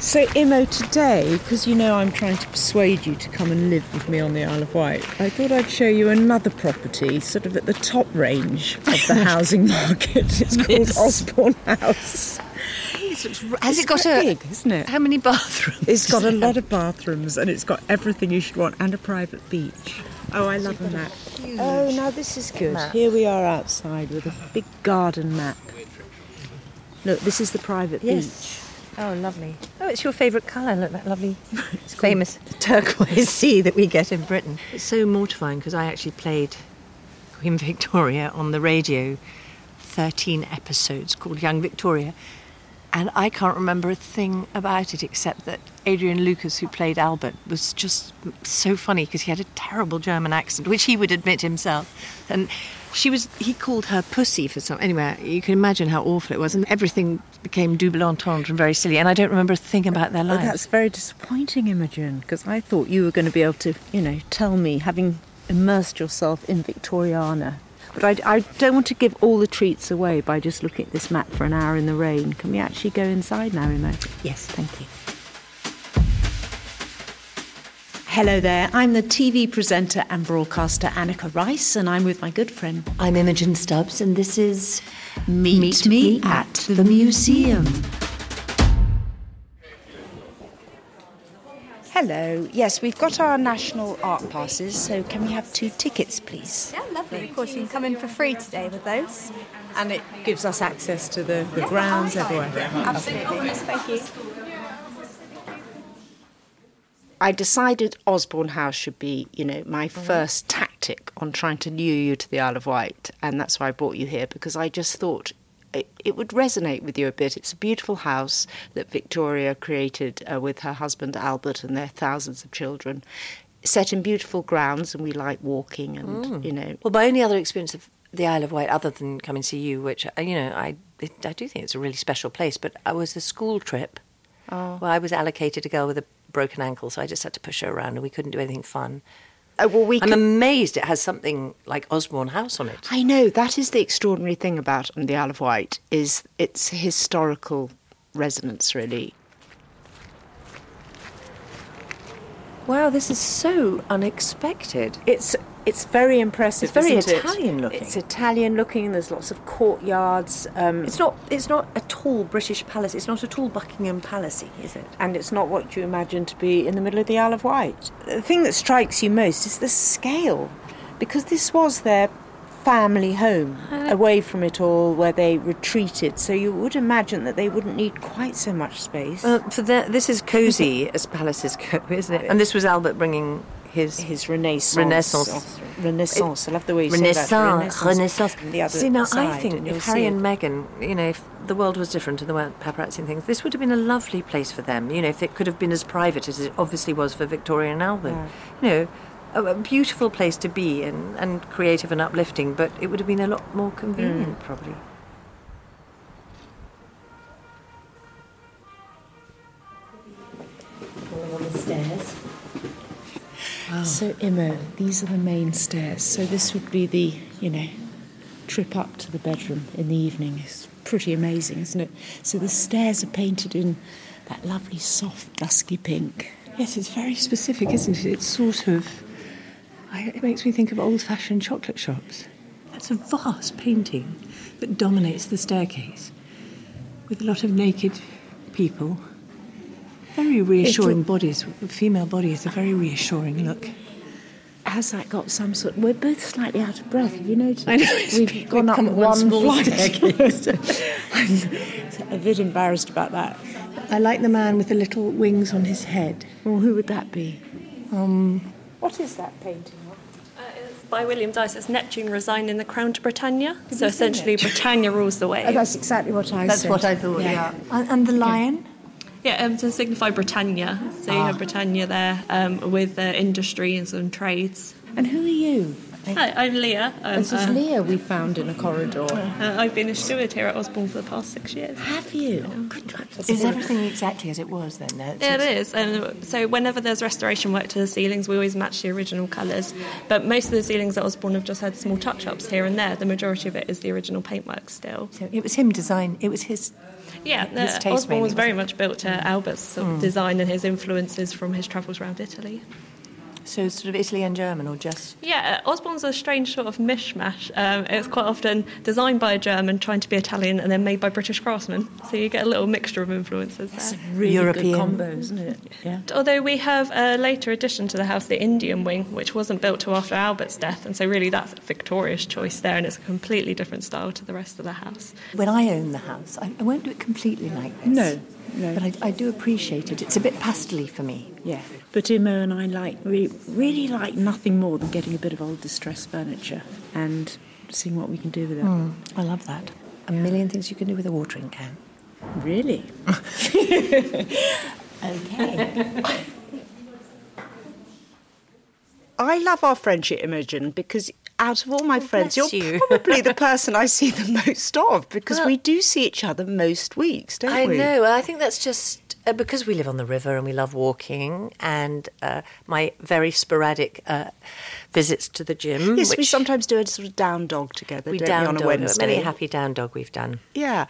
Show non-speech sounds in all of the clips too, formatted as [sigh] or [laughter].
So, Imo, today, because you know I'm trying to persuade you to come and live with me on the Isle of Wight, I thought I'd show you another property, sort of at the top range of the [laughs] housing market. It's called Osborne House. Has It's it got a? big, isn't it? How many bathrooms? It's got a lot of bathrooms and it's got everything you should want and a private beach. Oh, I love a map. Oh, now this is good. map. Here we are outside with a big garden map. Look, this is the private Yes. Oh, lovely. Oh, it's your favourite colour. Look, that lovely, [laughs] it's famous turquoise sea that we get in Britain. It's so mortifying because I actually played Queen Victoria on the radio, 13 episodes called Young Victoria. And I can't remember a thing about it except that Adrian Lucas, who played Albert, was just so funny because he had a terrible German accent, which he would admit himself. And she was, he called her pussy for some. Anyway, you can imagine how awful it was. And everything became double entendre and very silly. And I don't remember a thing about their Oh, that's very disappointing, Imogen, because I thought you were going to be able to, you know, tell me, having immersed yourself in Victoriana. But I, I don't want to give all the treats away by just looking at this map for an hour in the rain. Can we actually go inside now, Imo? yes, thank you. Hello there, I'm the TV presenter and broadcaster Anneka Rice, and I'm with my good friend I'm Imogen Stubbs, and this is Meet, Meet Me Me at at the Museum. Hello, yes, we've got our national art passes, so can we have two tickets, please? Yeah, lovely. Of course, you can come in for free today with those. And it gives us access to the, the grounds everywhere. Absolutely. Thank you. I decided Osborne House should be, you know, my mm. first tactic on trying to lure you to the Isle of Wight, and that's why I brought you here because I just thought it, it would resonate with you a bit. It's a beautiful house that Victoria created uh, with her husband Albert and their thousands of children, set in beautiful grounds, and we like walking and you know. Well, my only other experience of the Isle of Wight, other than coming to see you, which uh, you know, I it, I do think it's a really special place. But I was a school trip. Oh. Well, I was allocated a girl with a broken ankle, so I just had to push her around, and we couldn't do anything fun. Oh, well, we I'm could- amazed it has something like Osborne House on it. I know that is the extraordinary thing about the Isle of Wight is its historical resonance, really. Wow, this is so unexpected. It's it's very impressive. It's very isn't it? Italian looking. It's Italian looking. There's lots of courtyards, um, It's not. It's not a tall British palace. It's not at all Buckingham Palace, is it? and it's not what you imagine to be in the middle of the Isle of Wight. The thing that strikes you most is the scale, because this was their family home, away from it all, where they retreated. So you would imagine that they wouldn't need quite so much space. Well, for the, this is cosy as palaces go, isn't it? And this was Albert bringing his his Renaissance. Renaissance. Renaissance. I love the way you Renaissance, say that. Renaissance. Other See, now I think if Harry and. Meghan, you know, if the world was different and there weren't paparazzi and things, this would have been a lovely place for them. You know, if it could have been as private as it obviously was for Victoria and Albert. You know, a, a beautiful place to be and, and creative and uplifting, but it would have been a lot more convenient, Mm. probably. So, Imo, these are the main stairs. So, this would be the, you know, trip up to the bedroom in the evening. It's pretty amazing, isn't it? So, the stairs are painted in that lovely, soft, dusky pink. Yes, it's very specific, isn't it? It's sort of. It makes me think of old fashioned chocolate shops. That's a vast painting that dominates the staircase with a lot of naked people. Very reassuring bodies. Female bodies, a very reassuring look. Has that got some sort? We're both slightly out of breath. Have you noticed? I know, it's We've been- gone we've up come up one, one small flight. staircase. [laughs] I'm a bit embarrassed about that. I like the man with the little wings on his head. Well, who would that be? Um, What is that painting? Uh, it's by William Dyce. It's Neptune resigning the crown to Britannia. so essentially, Britannia rules the Oh, waves. that's exactly what I That's said. what I thought, yeah. And, and the lion? Yeah, um, to signify Britannia. So you have Britannia there um, with uh, industry and some trades. And who are you? Hi, I'm Leah. Um, This is uh, Leah we found in a corridor. uh, I've been a steward here at Osborne for the past six years. Have you? Oh, good God. Is everything exactly as it was then? No, it's- Yeah, it is. And so whenever there's restoration work to the ceilings, we always match the original colours. But most of the ceilings at Osborne have just had small touch-ups here and there. The majority of it is the original paintwork still. So it was him design. It was his. Yeah, His the, taste Osborne was very much built to Albert's sort of design and his influences from his travels around Italy. So sort of Italy and German, or just Yeah, uh, Osborne's a strange sort of mishmash. Um, it's quite often designed by a German, trying to be Italian, and then made by British craftsmen. So you get a little mixture of influences there. Really European. good combo, isn't it? Yeah. Although we have a later addition to the house, the Indian wing, which wasn't built till after Albert's death, and so really that's a Victoria's choice there, and it's a completely different style to the rest of the house. when I own the house, I, I won't do it completely like this. No, no. But I, I do appreciate it. It's a bit pastely for me. Yeah, but Imo and I like we really like nothing more than getting a bit of old distressed furniture and seeing what we can do with it. Hmm, I love that. A million things you can do with a watering can. Really? [laughs] Okay. [laughs] I love our friendship, Imogen, because out of all my oh, friends, you're you. probably the [laughs] person I see the most of because Well- we do see each other most weeks, don't I we? I know. I think that's just uh, because we live on the river and we love walking, and uh, my very sporadic uh, visits to the gym. Yes, we sometimes do a sort of down dog together. we down we, on a. Wednesday. Many happy down dog we've done. Yeah.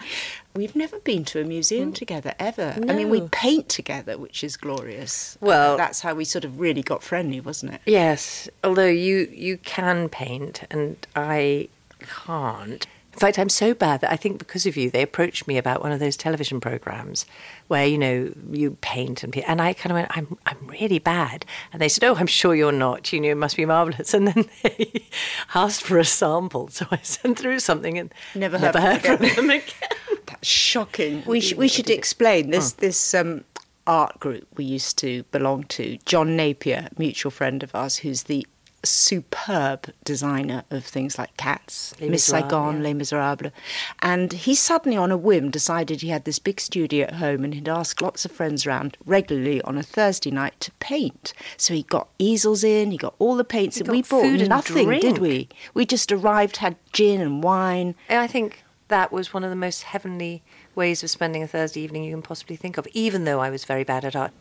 We've never been to a museum together ever. No. I mean, we paint together, which is glorious. Well- that's how we sort of really got friendly, wasn't it? Yes, although you you can paint and I can't. In fact, I'm so bad that I think because of you, they approached me about one of those television programs where you know you paint and pe- and I kind of went, I'm I'm really bad, and they said, Oh, I'm sure you're not. You know, it must be marvelous. [laughs] And then they asked for a sample, so I sent through something and Never heard heard from from them them [laughs] again. That's shocking. We, sh- we should explain this this um, art group we used to belong to. John Napier, mutual friend of ours, who's the superb designer of things like Cats, Les Miss Miserables, Saigon, yeah. Les Miserables. And he suddenly, on a whim, decided he had this big studio at home and he'd asked lots of friends round regularly on a Thursday night to paint. So he got easels in, he got all the paints, He and we bought food and nothing, did we? We just arrived, had gin and wine. And I think that was one of the most heavenly ways of spending a Thursday evening you can possibly think of, even though I was very bad at art.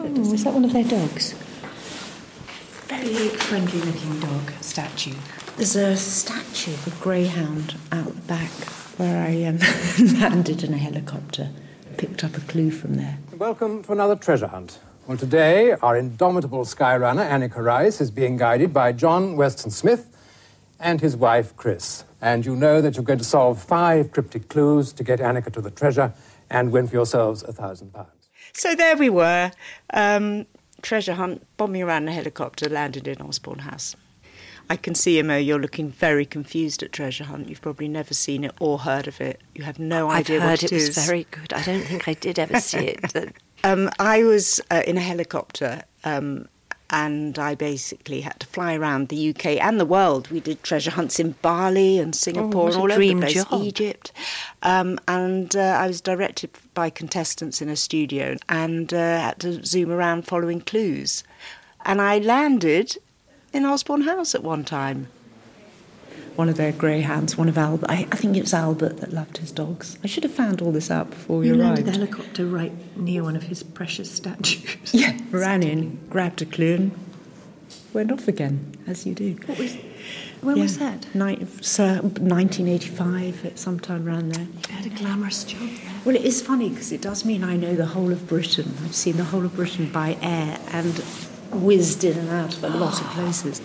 Oh, is that one of their dogs? Very friendly looking dog statue. There's a statue of a greyhound out the back where I um, [laughs] landed in a helicopter, picked up a clue from there. Welcome to another treasure hunt. Well, today, our indomitable skyrunner, Anneka Rice, is being guided by John Weston Smith and his wife, Chris. And you know that you're going to solve five cryptic clues to get Anneka to the treasure and win for yourselves a thousand pounds. So there we were, um, treasure hunt, bombing around in a helicopter, landed in Osborne House. I can see, Imo, you're looking very confused at treasure hunt. You've probably never seen it or heard of it. You have no I've idea heard what it it was very good. I don't think I did ever see it. [laughs] Um, I was uh, in a helicopter um, and I basically had to fly around the UK and the world. We did treasure hunts in Bali and Singapore what and all over the place, job. Egypt. Um, and uh, I was directed by contestants in a studio and uh, had to zoom around following clues. And I landed in Osborne House at one time. One of their greyhounds, one of Albert. I, I think it was Albert that loved his dogs. I should have found all this out before You arrived. landed the helicopter right near one of his precious statues. Yeah, ran in, grabbed a clue, and went off again, as you do. What was, when was that? Ni- so 1985, at sometime around there. You had a glamorous job there. Well, it is funny because it does mean I know the whole of Britain. I've seen the whole of Britain by air and whizzed in and out of a lot of [gasps] places.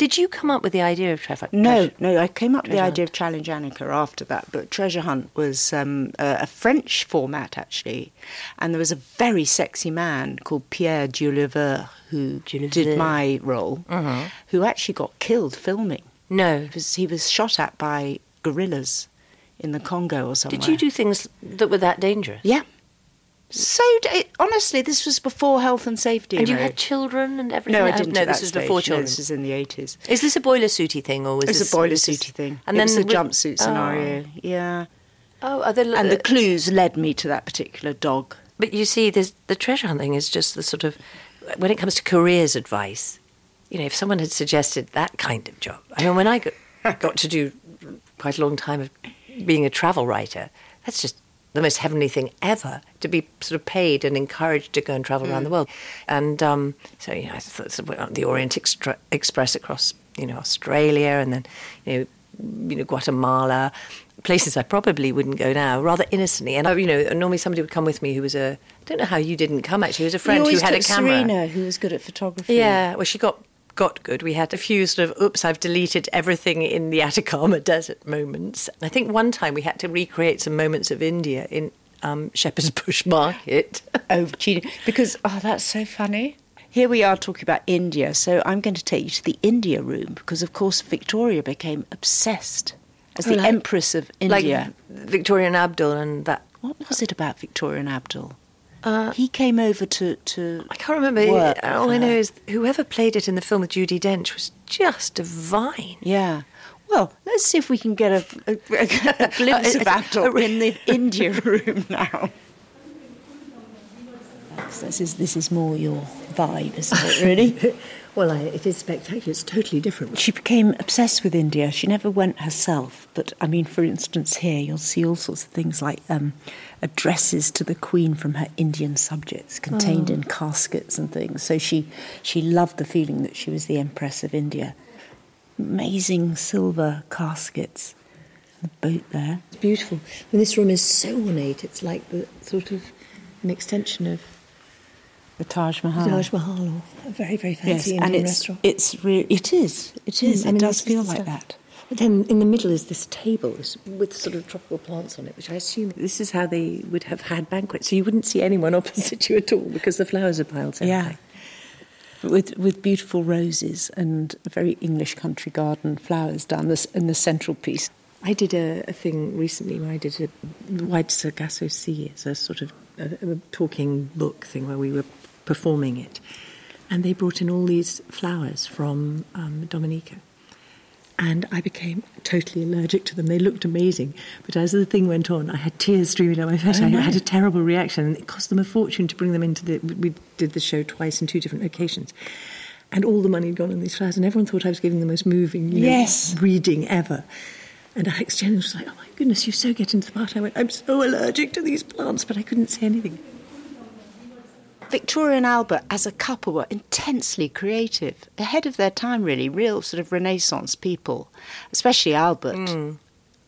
Did you come up with the idea of Trevor? No, no, I came up with the idea of Challenge Anneka after that, but Treasure Hunt was um, a, a French format actually, and there was a very sexy man called Pierre Dieuleveult who did my role, who actually got killed filming. No. He was, he was shot at by guerrillas in the Congo or somewhere. Did you do things that were that dangerous? Yeah. So honestly, this was before health and safety. And you Imo. had children and everything? no, I didn't. No, this was stage. before No, children. this is in the eighties. Is this a boiler suity thing, or was It was this a boiler was suity thing. And it then was the jumpsuit Oh. scenario. Yeah. Oh, are there, And the uh, clues led me to that particular dog. But you see, there's, the treasure hunting is just the sort of when it comes to careers advice. You know, if someone had suggested that kind of job, I mean, when I got, got to do quite a long time of being a travel writer, that's just the most heavenly thing ever to be sort of paid and encouraged to go and travel around the world. And um, so, you know, I thought the Orient Extra- Express across, you know, Australia, and then, you know, you know, Guatemala, places I probably wouldn't go now, rather innocently. And I, you know, normally somebody would come with me who was a, I don't know how you didn't come actually, it was a friend who had a camera. Serena, who was good at photography. Yeah, well, she got got good. We had a few sort of, oops, I've deleted everything in the [laughs] Atacama Desert moments. I think one time we had to recreate some moments of India in um, Shepherd's [laughs] Bush Market. [laughs] Oh, because oh, that's so funny. Here we are talking about India, so I'm going to take you to the India room because, of course, Victoria became obsessed as the Like- Empress of India. Like Victoria and Abdul and that. what was it about Victoria and Abdul? He came over to, to I can't remember. All I know is whoever played it in the film with Judi Dench was just divine. Yeah. Well, let's see if we can get a, a, a [laughs] glimpse of Uh, Abdul in the India room now. This is this is more your vibe, isn't it? Really. [laughs] Well, I, it is spectacular. It's totally different. she became obsessed with India. She never went herself, but I mean, for instance, here you'll see all sorts of things like um, addresses to the Queen from her Indian subjects contained in caskets and things. So she she loved the feeling that she was the Empress of India. Amazing silver caskets. The boat there. It's beautiful. And this room is so ornate. It's like the sort of an extension of The Taj Mahal. the Taj Mahal a very, very Ah. Yes, fancy and it's restaurant. it's re- it is it is Mm, I it mean, does feel like stuff. that. But then in the middle is this table with sort of tropical plants on it, which I assume this is how they would have had banquets. So you wouldn't see anyone opposite you at all because the flowers are piled so Yeah. With with beautiful roses and a very English country garden flowers down this in the central piece. I did a, a thing recently where I did a Wide Sargasso Sea. It's a sort of a, a talking book thing where we were performing it. And they brought in all these flowers from um, Dominica. And I became totally allergic to them. They looked amazing. But as the thing went on, I had tears streaming down my face. I had a terrible reaction. And it cost them a fortune to bring them into the. We did the show twice in two different locations. And all the money had gone on these flowers. And everyone thought I was giving the most moving you know, Yes. reading ever. And Alex Jennings was like, oh my goodness, you so get into the part. I went, I'm so allergic to these plants, but I couldn't say anything. Victoria and Albert, as a couple, were intensely creative, ahead of their time, really, real sort of Renaissance people, especially Albert. Mm.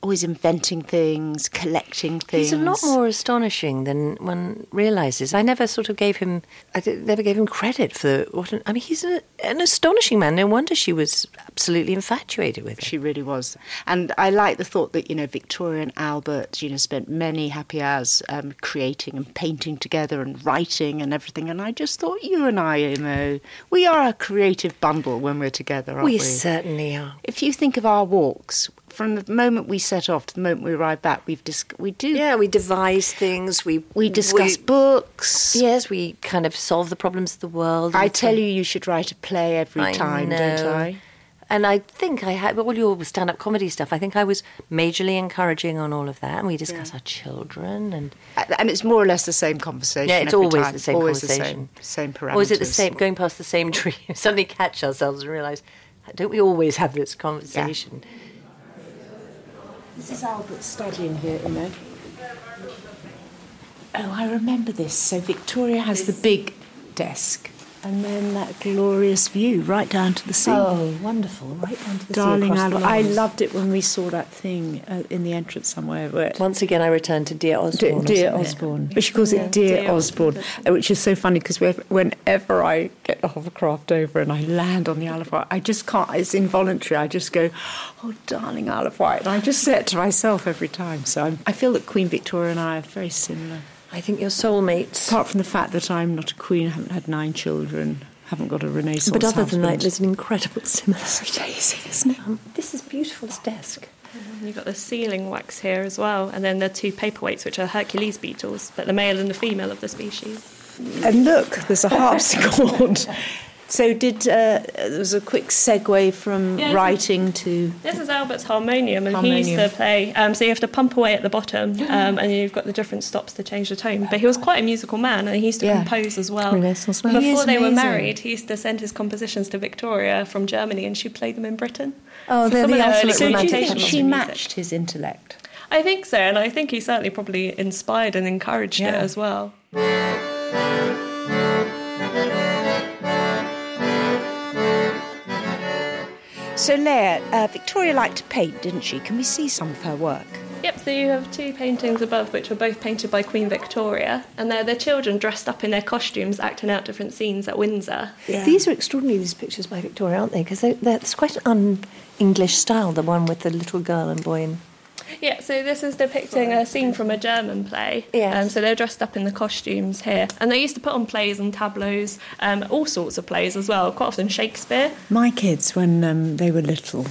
Always inventing things, collecting things. He's a lot more astonishing than one realizes. I never sort of gave him, I never gave him credit for what. An, I mean, he's a, an astonishing man. No wonder she was absolutely infatuated with him. She really was. And I like the thought that, you know, Victoria and Albert, you know, spent many happy hours um, creating and painting together and writing and everything. And I just thought, you and I, you know, we are a creative bundle when we're together, aren't we? we certainly are. If you think of our walks, from the moment we set off to the moment we arrive back, we've dis- we do Yeah, we devise things. We we discuss books. Yes, we kind of solve the problems of the world. I tell you, you should write a play every I time, know. don't I? And I think I had all your stand-up comedy stuff. I think I was majorly encouraging on all of that, and we discuss our children and uh, And it's more or less the same conversation. yeah, it's always time. the same always conversation. the same, same parameters. Or is it the same? Going past the same [laughs] tree, suddenly catch ourselves and realise, don't we always have this conversation? This is Albert's studying here, you know. Oh, I remember this. So Victoria has the big desk, and then that glorious view right down to the sea. Oh, wonderful. Right down to the Darling sea the I loved it when we saw that thing uh, in the entrance somewhere. Where Once again, I return to Dear Osborne. or Dear. Osborne. But she calls it Dear, Dear Osborne, uh, which is so funny because whenever I get the hovercraft over and I land on the Isle of Wight, I just can't, it's involuntary. I just go, oh, darling Isle of Wight. And I just say it to myself every time. So I'm, I feel that Queen Victoria and I are very similar. I think you're soulmates. Apart from the fact that I'm not a queen, haven't had nine children, haven't got a Renaissance But other than that, there's an incredible similarity. isn't it? Um, this is beautiful, this desk. You've got the sealing wax here as well, and then the two paperweights, which are Hercules beetles, but the male and the female of the species. And look, there's a harpsichord. [laughs] so did uh, there was a quick segue from Yeah, it's- writing to This is Albert's harmonium, and he used Harmonium. to play. Um, so you have to pump away at the bottom, [gasps] um, and you've got the different stops to change the tone. But he was quite a musical man, and he used to Yeah. compose as well. Renaissance man. Before He is they were married, he used to send his compositions to Victoria from Germany, and she played them in Britain. Oh, So they're some the of early ultimate So do you romantic think she music. matched his intellect? I think so, and I think he certainly probably inspired and encouraged it as well. So, Leah, uh, Victoria liked to paint, didn't she? Can we see some of her work? Yep, so you have two paintings above which were both painted by Queen Victoria, and they're the children dressed up in their costumes acting out different scenes at Windsor. These are extraordinary, these pictures by Victoria, aren't they? Because that's quite an un-English style, the one with the little girl and boy in Yeah, so this is depicting a scene from a German play. Yes. Um, so they're dressed up in the costumes here. And they used to put on plays and tableaus, um, all sorts of plays as well, quite often Shakespeare. My kids, when um, they were little,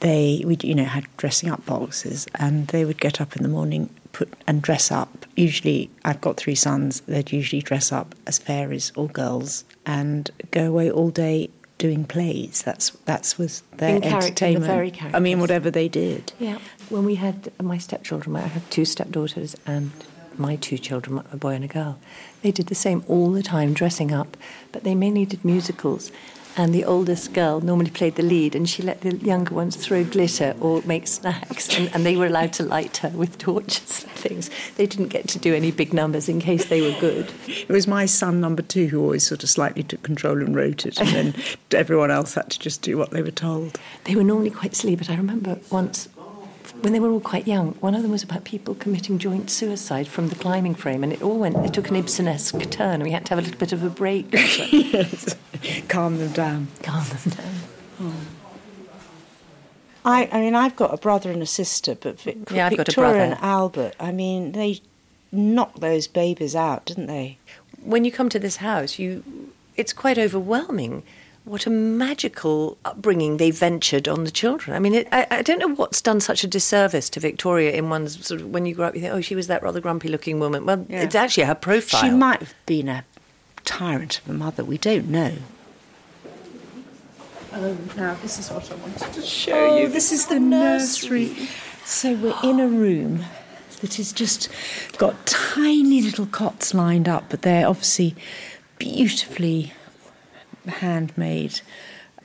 they we you know had dressing up boxes, and they would get up in the morning, put and dress up. Usually, I've got three sons. They'd usually dress up as fairies or girls and go away all day doing plays. That's that's was their In character, the entertainment. fairy I mean, whatever they did. Yeah. When we had my stepchildren, I had two stepdaughters and my two children, a boy and a girl. They did the same all the time, dressing up, but they mainly did musicals. And the oldest girl normally played the lead, and she let the younger ones throw glitter or make snacks, and, and they were allowed to light her with torches and things. They didn't get to do any big numbers in case they were good. It was my son number two who always sort of slightly took control and wrote it, and then [laughs] everyone else had to just do what they were told. They were normally quite silly, but I remember once when they were all quite young, one of them was about people committing joint suicide from the climbing frame, and it all went, it took an Ibsen-esque turn, and we had to have a little bit of a break. [laughs] yes. Calm them down. Calm them down. I, I mean, I've got a brother and a sister, but Vic- Yeah, I've got a Victoria brother. and Albert, I mean, they knocked those babies out, didn't they? When you come to this house, you, it's quite overwhelming. What a magical upbringing they ventured on the children. I mean, it, I, I don't know what's done such a disservice to Victoria in one's sort of when you grow up, you think, oh, she was that rather grumpy-looking woman. Well, Yeah. it's actually her profile. She might have been a tyrant of a mother. We don't know. Oh, now this is what I wanted to show oh, you. This is the nursery. So we're in a room that is just got tiny little cots lined up, but they're obviously beautifully handmade.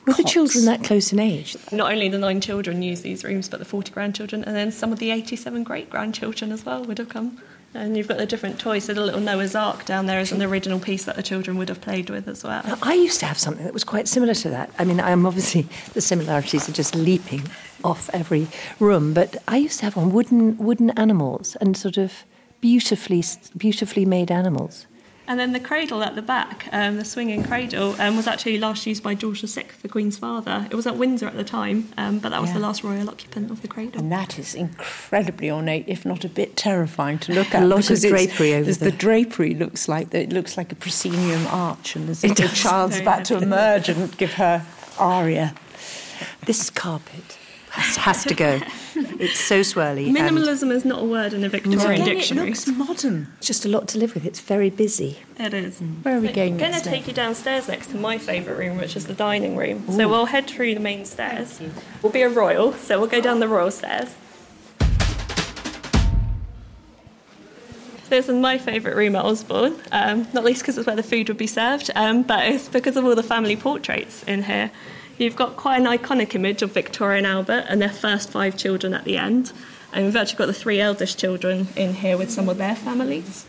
Were the children that close in age? Not only the nine children use these rooms, but the 40 grandchildren, and then some of the 87 great grandchildren as well would have come. And you've got the different toys. So the little Noah's Ark down there is an original piece that the children would have played with as well. Now, I used to have something that was quite similar to that. I mean, I'm obviously the similarities are just leaping off every room, but I used to have on wooden wooden animals and sort of beautifully beautifully made animals. And then the cradle at the back, um, the swinging cradle, um, was actually last used by George VI, the Queen's father. It was at Windsor at the time, um, but that was the last royal occupant of the cradle. And that is incredibly ornate, if not a bit terrifying to look at. A at. lot of drapery over there's the- the drapery looks like it looks like a proscenium arch, and there's It the child's Very about to emerge and give her aria. This carpet has, has to go. It's so swirly. Minimalism is not a word in the Victorian Again, it looks modern. It's just a lot to live with. It's very busy. It is. Where are we going I'm going to take you downstairs next to my favourite room, which is the dining room. So we'll head through the main stairs. We'll be a royal, so we'll go down the royal stairs. This is my favourite room at Osborne, um, not least because it's where the food would be served, um, but it's because of all the family portraits in here. You've got quite an iconic image of Victoria and Albert and their first five children at the end. And we've actually got the three eldest children in here with some of their families.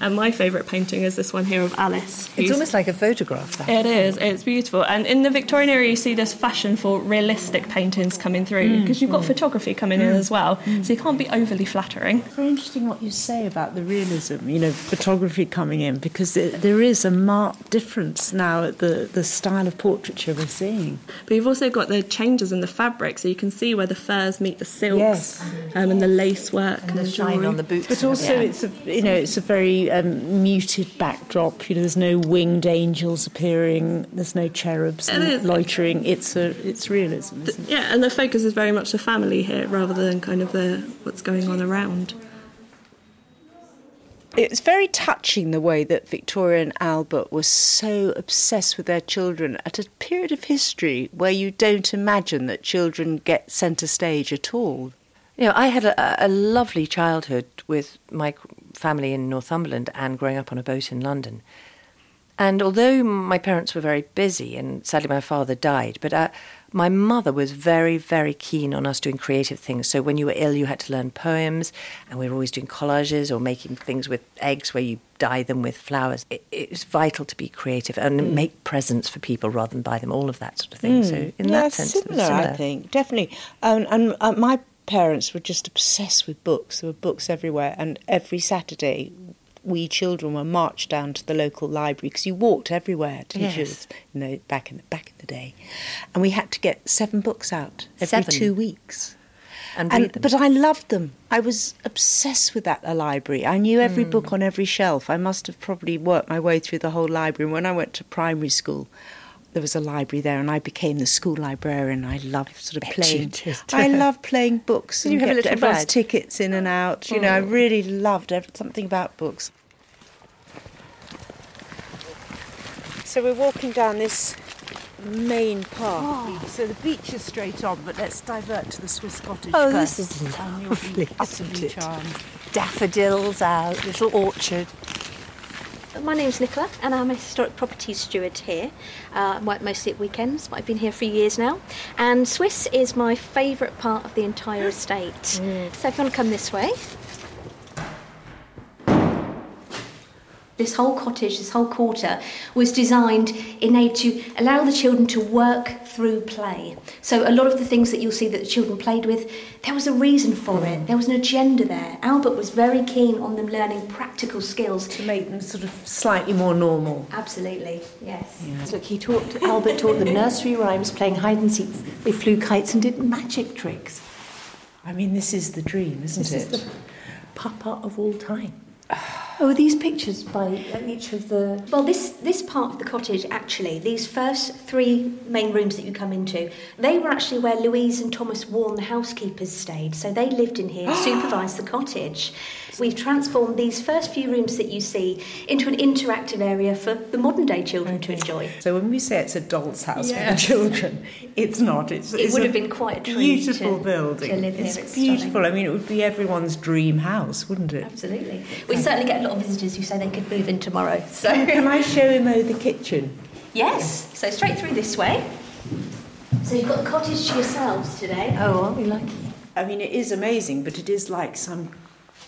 And my favourite painting is this one here of Alice. It's almost like a photograph. That. it is. It's beautiful. And in the Victorian era, you see this fashion for realistic paintings coming through mm. because you've got mm. photography coming in mm. as well. So you can't be overly flattering. Very interesting what you say about the realism, you know, photography coming in, because there, there is a marked difference now at the, the style of portraiture we're seeing. But you've also got the changes in the fabric, so you can see where the furs meet the silks Yes. um, and the lace work and, And the shine jewellery. on the boots. But also, it's a you know it's a very um, muted backdrop. You know, there's no winged angels appearing. There's no cherubs It is. loitering. It's a it's realism. Isn't it? Yeah, and the focus is very much the family here rather than kind of the what's going on around. It's very touching the way that Victoria and Albert were so obsessed with their children at a period of history where you don't imagine that children get centre stage at all. You know, I had a, a lovely childhood with my family in Northumberland and growing up on a boat in London. And although my parents were very busy, and sadly my father died, but uh, My mother was very, very keen on us doing creative things. So when you were ill, you had to learn poems, and we were always doing collages or making things with eggs where you dye them with flowers. It, it was vital to be creative and Mm. make presents for people rather than buy them, all of that sort of thing. So in yeah, that sense, was similar, I think definitely. Um, and uh, my parents were just obsessed with books. There were books everywhere, and every Saturday, we children were marched down to the local library because you walked everywhere. Didn't Yes. you? You know, back in the back in the day, and we had to get seven books out every Seven? two weeks. And, And, but I loved them. I was obsessed with that library. I knew every hmm. book on every shelf. I must have probably worked my way through the whole library. And when I went to primary school, there was a library there, and I became the school librarian. I loved sort of Bet playing. [laughs] I loved playing books and you have a little everyone's bag? tickets in and out. You know, I oh. really loved something about books. So we're walking down this main path. Ah. So the beach is straight on, but let's divert to the Swiss cottage Oh, first. this is lovely, isn't it? daffodils out, little orchard. My name's Nicola, and I'm a historic properties steward here. Uh, I work mostly at weekends, but I've been here for years now. And Swiss is my favourite part of the entire estate. So if you want to come this way. This whole cottage, this whole quarter, was designed in aid to allow the children to work through play. So a lot of the things that you'll see that the children played with, there was a reason for it. There was an agenda there. Albert was very keen on them learning practical skills To make them sort of slightly more normal. Absolutely, yes. Look, he taught Albert taught them nursery rhymes, playing hide and seek. They flew kites and did magic tricks. I mean, this is the dream, isn't This is it? the papa of all time. [sighs] Oh, are these pictures by uh, each of the Well, this, this part of the cottage, actually, these first three main rooms that you come into, they were actually where Louise and Thomas Warren, the housekeepers, stayed. So they lived in here [gasps] supervised the cottage. We've transformed these first few rooms that you see into an interactive area for the modern day children to enjoy. So when we say it's a doll's house for the children, it's not. It's, It it's would have been quite a treat beautiful to- building. to. It's, It's beautiful. stunning. I mean, it would be everyone's dream house, wouldn't it? Absolutely. We certainly get a lot of visitors who say they could move in tomorrow. So Can I show him over the kitchen? Yes, so straight through this way. So you've got the cottage to yourselves today. Oh, aren't we lucky? I mean, it is amazing, but it is like some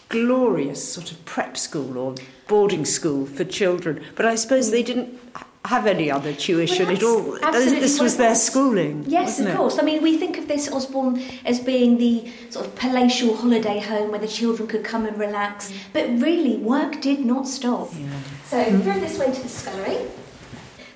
glorious sort of prep school or boarding school for children. But I suppose they didn't h- have any other tuition. Well, it all this was their schooling. Yes, wasn't of it? course. I mean, we think of this Osborne as being the sort of palatial holiday home where the children could come and relax, mm. but really, work did not stop. Yeah. So, through this way to the scullery.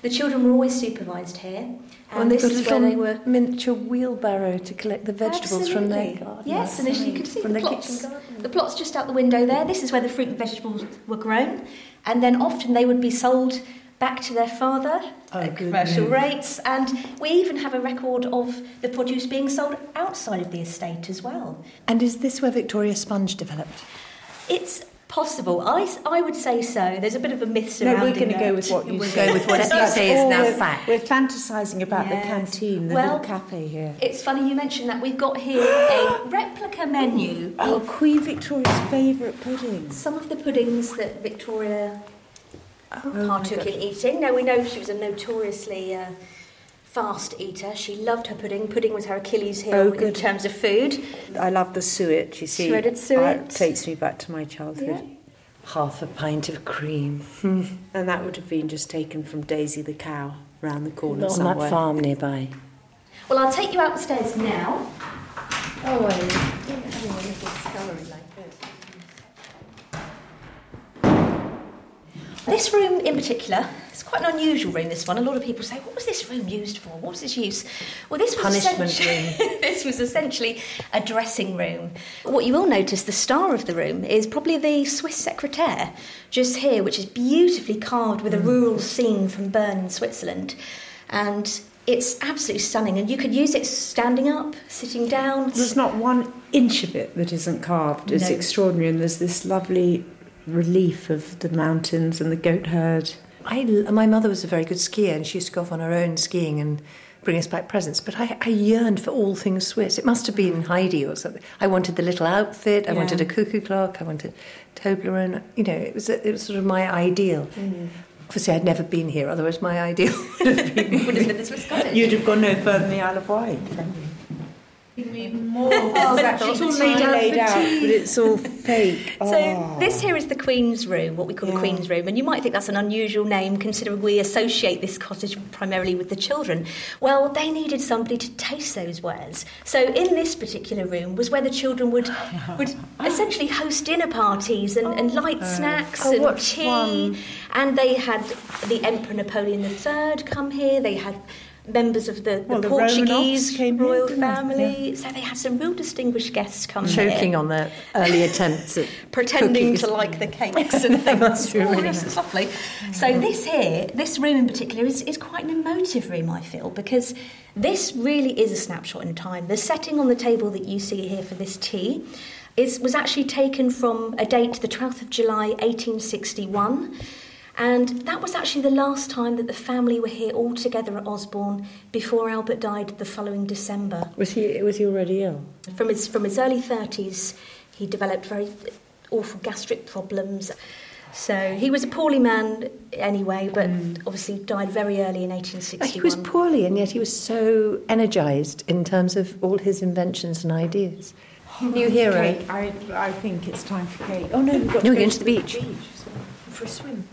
The children were always supervised here, and this is where they were. miniature wheelbarrow to collect the vegetables from their garden. Yes, and as you can see, from the their plots, kitchen garden. the plots just out the window there. This is where the fruit and vegetables were grown, and then often they would be sold back to their father oh, at commercial rates. And we even have a record of the produce being sold outside of the estate as well. And is this where Victoria Sponge developed? It's possible. I, I would say so. There's a bit of a myth surrounding No, we're going to go with what you We'll say. go with whatever you That's say is all now we're- fact. We're fantasising about the canteen, the Well, little cafe here. It's funny you mentioned that. We've got here a replica menu Oh, of Queen Victoria's favourite pudding. some of the puddings that Victoria Oh, partook in eating. Now we know she was a notoriously uh, fast eater. She loved her pudding. Pudding was her Achilles heel Oh, in terms of food. I love the suet, you see. Shredded suet. It takes me back to my childhood. Half a pint of cream. And that would have been just taken from Daisy the cow round the corner Not on that farm nearby. Well, I'll take you upstairs now. Oh, I didn't have a little scullery like this. This room in particular, it's quite an unusual room, this one. A lot of people say, what was this room used for? What was its use? Well, this was Punishment essentially, [laughs] this was essentially a dressing room. What you will notice, the star of the room is probably the Swiss secretaire, just here, which is beautifully carved with a mm. rural scene from Bern in Switzerland. And it's absolutely stunning. And you could use it standing up, sitting down. There's not one inch of it that isn't carved. It's No. extraordinary. And there's this lovely relief of the mountains and the goat herd. I, my mother was a very good skier and she used to go off on her own skiing and bring us back presents. But I, I yearned for all things Swiss. It must have been Heidi or something. I wanted the little outfit. I Yeah. wanted a cuckoo clock. I wanted Toblerone. You know, it was it was sort of my ideal. Mm-hmm. Obviously, I'd never been here, otherwise, my ideal would have been, [laughs] would have been the Swiss [laughs] cottage. You'd have gone no further than the Isle of Wight. More. it's all all laid, laid out laid for out, tea. but it's all fake. [laughs] So Oh. this here is the Queen's Room, what we call the Queen's Room, and you might think that's an unusual name considering we associate this cottage primarily with the children. Well, they needed somebody to taste those wares. So in this particular room was where the children would [laughs] would essentially host dinner parties and, and light oh. snacks Oh, and tea. fun. And they had the Emperor Napoleon III come here. They had members of the, the Well, the Portuguese came royal didn't they? family. So they had some real distinguished guests come Choking here on their early attempts at [laughs] pretending cookies. to like the cakes and [laughs] things. Must be oh, really this is lovely. So this here, this room in particular, is, is quite an emotive room, I feel, because this really is a snapshot in time. The setting on the table that you see here for this tea is, was actually taken from a date, the 12th of July, 1861. And that was actually the last time that the family were here all together at Osborne before Albert died the following December. Was he was he already ill? From his from his early thirties, he developed very awful gastric problems. So he was a poorly man anyway, but mm. obviously died very early in 1861. He was poorly, and yet he was so energised in terms of all his inventions and ideas. Hmm. New hero. Cake. I, I think it's time for cake. Oh no, we've got No, to we're go going to to the beach. For a swim.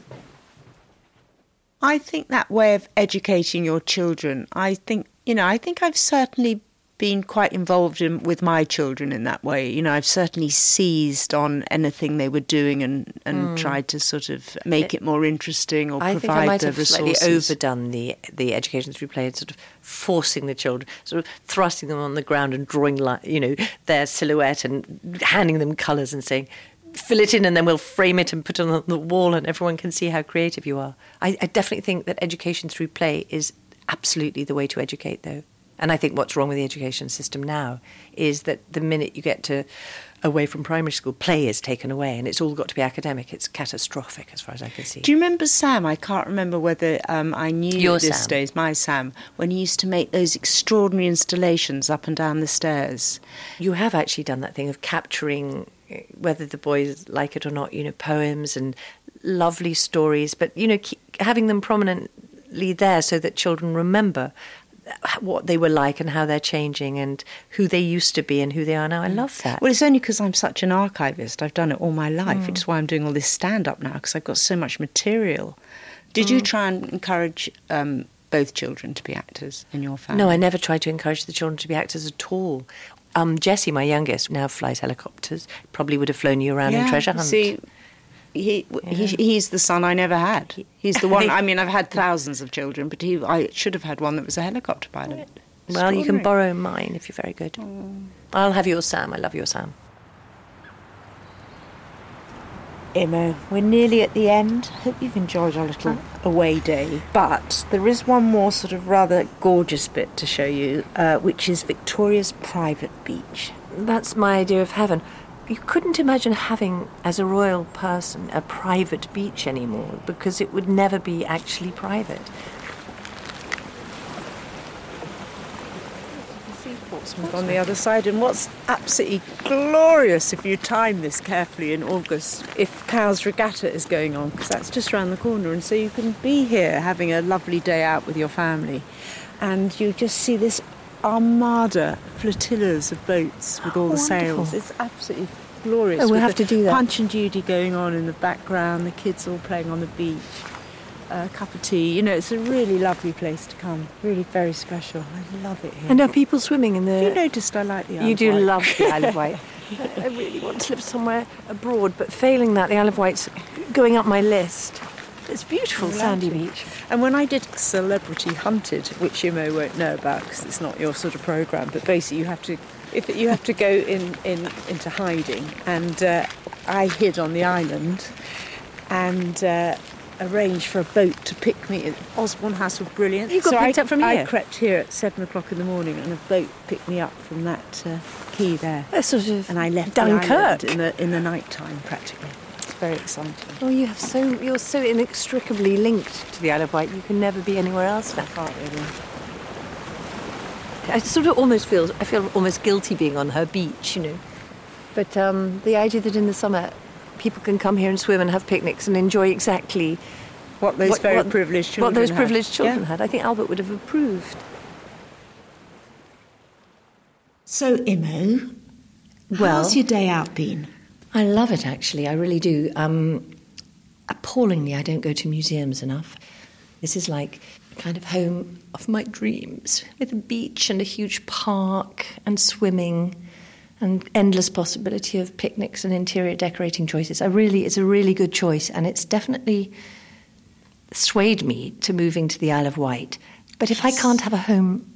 I think that way of educating your children, I think, you know, I think I've certainly been quite involved in, with my children in that way. You know, I've certainly seized on anything they were doing and, and hmm. tried to sort of make it more interesting or I provide think I might the have resources. slightly overdone the the education through play, and sort of forcing the children, sort of thrusting them on the ground and drawing, li- you know, their silhouette and handing them colours and saying, "Fill it in, and then we'll frame it and put it on the wall, and everyone can see how creative you are." I, I definitely think that education through play is absolutely the way to educate, though. And I think what's wrong with the education system now is that the minute you get to away from primary school, play is taken away, and it's all got to be academic. It's catastrophic, as far as I can see. Do you remember Sam? I can't remember whether um, I knew Your this Sam. stage, my Sam, when he used to make those extraordinary installations up and down the stairs. You have actually done that thing of capturing, whether the boys like it or not, you know, poems and lovely stories, but, you know, having them prominently there so that children remember what they were like and how they're changing and who they used to be and who they are now. I love that. Well, it's only because I'm such an archivist. I've done it all my life. Mm. It's why I'm doing all this stand up now because I've got so much material. Did you Mm. try and encourage um, both children to be actors in your family? No, I never tried to encourage the children to be actors at all. Um, Jessie, my youngest, now flies helicopters. Probably would have flown you around in Treasure Hunt. See, he, he he's the son I never had. He's the one. [laughs] I mean, I've had thousands of children, but he I should have had one that was a helicopter pilot. well, you can borrow mine if you're very good. I'll have your Sam. I love your Sam. We're nearly at the end. Hope you've enjoyed our little away day. But there is one more sort of rather gorgeous bit to show you, uh, which is Victoria's private beach. That's my idea of heaven. You couldn't imagine having, as a royal person, a private beach anymore because it would never be actually private. On the other side, and what's absolutely glorious if you time this carefully in August, if Cowes Regatta is going on, because that's just around the corner, and so you can be here having a lovely day out with your family, and you just see this armada, flotillas of boats with all the oh, sails. It's absolutely glorious. Oh, we'll have to do that. Punch and Judy going on in the background, the kids all playing on the beach. A cup of tea. You know, it's a really lovely place to come. Really very special. I love it here. And are people swimming in the. Have you noticed I like the Isle You of do Wight? love the Isle of Wight. [laughs] I really want to live somewhere abroad, but failing that, the Isle of Wight's going up my list. It's beautiful, sandy beach. And when I did Celebrity Hunted, which Imo won't know about because it's not your sort of program, but basically you have to, if you have to go in, in into hiding, and uh, I hid on the island, and. Uh, arranged for a boat to pick me. Osborne House were brilliant. You got so picked I, up from me. I crept here at seven o'clock in the morning, and a boat picked me up from that uh, quay there. That's sort of and I left Dunkirk. in the in the night time practically. It's very exciting. Oh, you have so you're so inextricably linked to the Isle of Wight. You can never be anywhere else now. Can't really. I sort of almost feel I feel almost guilty being on her beach, you know. But um, the idea that in the summer people can come here and swim and have picnics and enjoy exactly what those very privileged children What those had. privileged children Yeah. had. I think Albert would have approved. So, Imo, Well- how's your day out been? I love it actually, I really do. Um, appallingly, I don't go to museums enough. This is like kind of home of my dreams with a beach and a huge park and swimming and endless possibility of picnics and interior decorating choices. I really, it's a really good choice and it's definitely swayed me to moving to the Isle of Wight. But if I can't have a home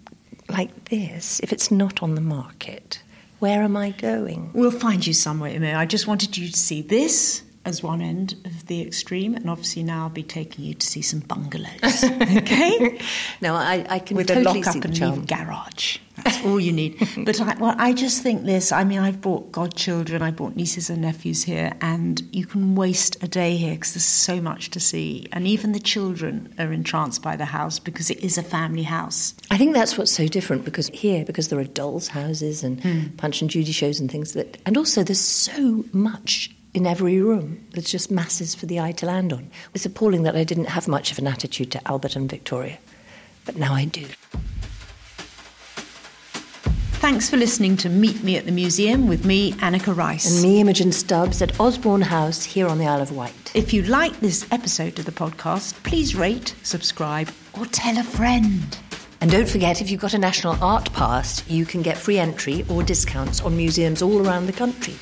like this, if it's not on the market, where am I going? We'll find you somewhere, Imo. I just wanted you to see this as one end of the extreme, and obviously now I'll be taking you to see some bungalows. [laughs] okay? No, I, I can With totally a lock up the and leave garage. That's all you need. [laughs] but I, well, I just think this. I mean, I've brought godchildren, I brought nieces and nephews here, and you can waste a day here because there's so much to see. And even the children are entranced by the house because it is a family house. I think that's what's so different because here, because there are dolls' houses and Hmm. Punch and Judy shows and things that, and also there's so much in every room. There's just masses for the eye to land on. It's appalling that I didn't have much of an attitude to Albert and Victoria, but now I do. Thanks for listening to Meet Me at the Museum with me, Anneka Rice. And me, Imogen Stubbs, at Osborne House here on the Isle of Wight. If you like this episode of the podcast, please rate, subscribe, or tell a friend. And don't forget, if you've got a National Art Pass, you can get free entry or discounts on museums all around the country.